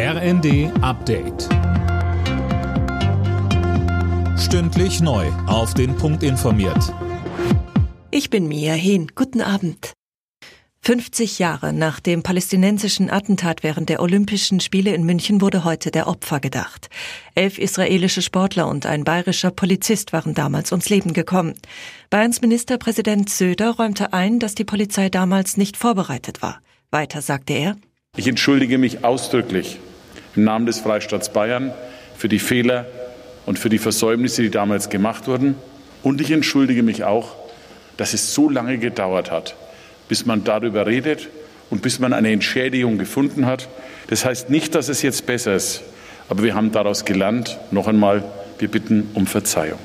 RND Update. Stündlich neu. Auf den Punkt informiert. Ich bin Mia Hehn. Guten Abend. 50 Jahre nach dem palästinensischen Attentat während der Olympischen Spiele in München wurde heute der Opfer gedacht. Elf israelische Sportler und ein bayerischer Polizist waren damals ums Leben gekommen. Bayerns Ministerpräsident Söder räumte ein, dass die Polizei damals nicht vorbereitet war. Weiter sagte er, ich entschuldige mich ausdrücklich im Namen des Freistaats Bayern für die Fehler und für die Versäumnisse, die damals gemacht wurden. Und ich entschuldige mich auch, dass es so lange gedauert hat, bis man darüber redet und bis man eine Entschädigung gefunden hat. Das heißt nicht, dass es jetzt besser ist, aber wir haben daraus gelernt. Noch einmal, wir bitten um Verzeihung.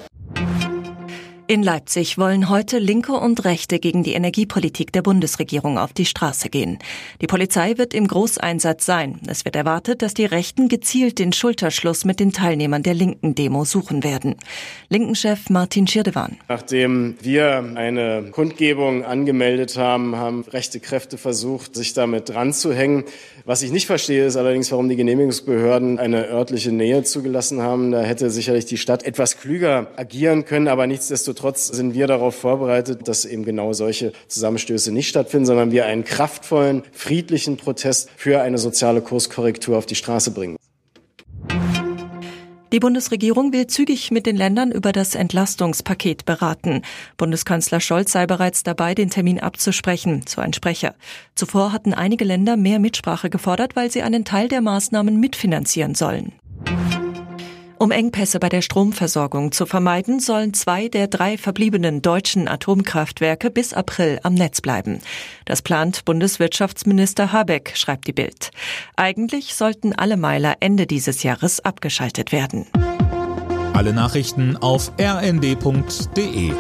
In Leipzig wollen heute Linke und Rechte gegen die Energiepolitik der Bundesregierung auf die Straße gehen. Die Polizei wird im Großeinsatz sein. Es wird erwartet, dass die Rechten gezielt den Schulterschluss mit den Teilnehmern der linken Demo suchen werden. Linkenchef Martin Schirdewan. Nachdem wir eine Kundgebung angemeldet haben, haben rechte Kräfte versucht, sich damit dran zu hängen. Was ich nicht verstehe, ist allerdings, warum die Genehmigungsbehörden eine örtliche Nähe zugelassen haben. Da hätte sicherlich die Stadt etwas klüger agieren können, aber nichtsdestotrotz Nichtsdestotrotz sind wir darauf vorbereitet, dass eben genau solche Zusammenstöße nicht stattfinden, sondern wir einen kraftvollen, friedlichen Protest für eine soziale Kurskorrektur auf die Straße bringen. Die Bundesregierung will zügig mit den Ländern über das Entlastungspaket beraten. Bundeskanzler Scholz sei bereits dabei, den Termin abzusprechen, so ein Sprecher. Zuvor hatten einige Länder mehr Mitsprache gefordert, weil sie einen Teil der Maßnahmen mitfinanzieren sollen. Um Engpässe bei der Stromversorgung zu vermeiden, sollen zwei der drei verbliebenen deutschen Atomkraftwerke bis April am Netz bleiben. Das plant Bundeswirtschaftsminister Habeck, schreibt die Bild. Eigentlich sollten alle Meiler Ende dieses Jahres abgeschaltet werden. Alle Nachrichten auf rnd.de